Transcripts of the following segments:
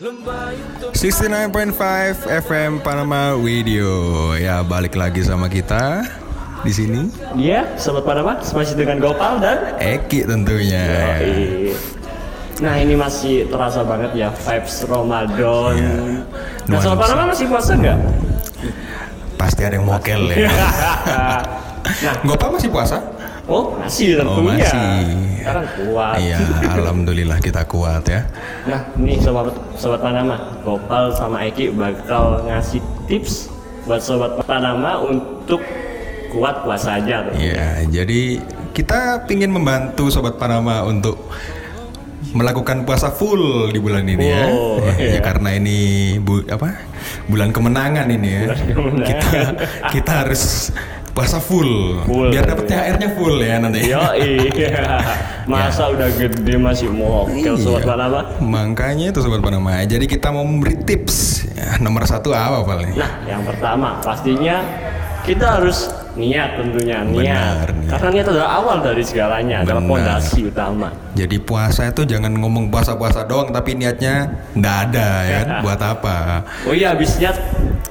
69.5 FM Panama Video. Ya, balik lagi sama kita di sini. Iya, sobat Panama, masih dengan Gopal dan Eki tentunya. Yoi. Nah ini masih terasa banget ya vibes Ramadan. Nah sobat. Panama masih puasa nggak? Pasti ada yang mokel ya. nah, Gopa masih puasa? oh masih Oh, tentunya. masih. Sekarang kuat. Iya, alhamdulillah kita kuat ya. Nah, nih sobat sobat Panama, Gopal sama Eki bakal ngasih tips buat sobat Panama untuk kuat puasa aja. Iya, jadi kita pingin membantu sobat Panama untuk melakukan puasa full di bulan ini ya. Oh, ya, iya. karena ini bu, apa? Bulan kemenangan ini ya. kemenangan. Kita kita harus puasa full, Full. biar dapat THR-nya full ya nanti. Yo iya. Masa udah gede masih mau Iya. sobat Panama? Makanya itu sobat Panama. Jadi kita mau memberi tips. Ya, nomor satu apa paling? Nah, yang pertama pastinya kita harus niat tentunya niat. Benar, niat. Karena niat adalah awal dari segalanya, adalah Benar. fondasi utama. Jadi puasa itu jangan ngomong puasa-puasa doang tapi niatnya ndak ada ya kan? Buat apa? Oh iya, habis niat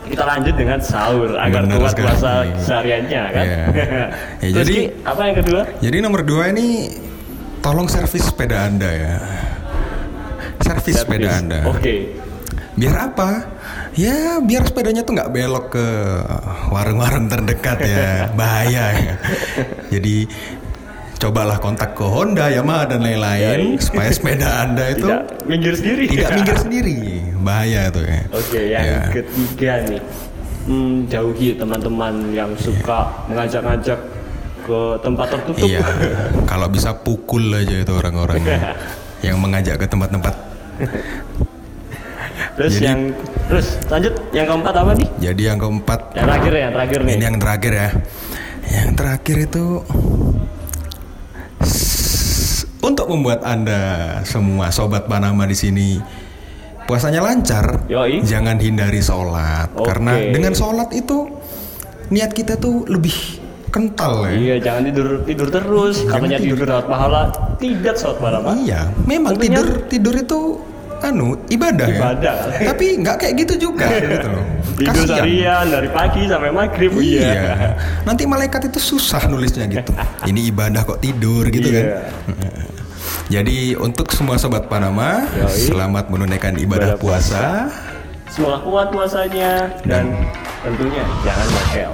kita lanjut dengan sahur agar Benar kuat sekali. puasa sehariannya kan. Iya. Ya, Terus jadi- apa yang kedua? Jadi nomor dua ini tolong servis sepeda anda ya. Servis sepeda anda. Oke. Biar apa? Ya biar sepedanya tuh nggak belok ke warung-warung terdekat ya. Bahaya ya. Jadi cobalah kontak ke Honda, Yamaha dan lain-lain supaya sepeda anda itu Tidak minggir sendiri. tidak minggir sendiri. Bahaya tuh ya. Oke, yang Ya. ketiga nih. Hmm, jauhi teman-teman yang suka mengajak-ngajak ke tempat tertutup. Iya. Kalau bisa pukul aja itu orang-orang yang mengajak ke tempat-tempat Terus Jadi- yang terus lanjut yang keempat apa nih? Jadi yang keempat Yang terakhir ya, yang terakhir nih. ini yang terakhir ya. Yang terakhir itu untuk membuat anda semua sobat Panama di sini puasanya lancar, Yoi. jangan hindari sholat Oke. karena dengan sholat itu niat kita tuh lebih kental ya. Iya, jangan tidur tidur terus. Katanya tidur dapat pahala. Tidak, sobat Panama. Iya, memang Tentunya- tidur tidur itu anu ibadah, Ibadah. ya. Tapi nggak kayak gitu juga gitu loh. Tidur Kasian. harian dari pagi sampai maghrib. Iya. Iya. Nanti malaikat itu susah nulisnya gitu. Ini ibadah kok tidur gitu kan. Iya. Jadi untuk semua sobat Panama, Yoi. selamat menunaikan ibadah Ibadah puasa. Semoga kuat puasanya dan tentunya jangan mokel.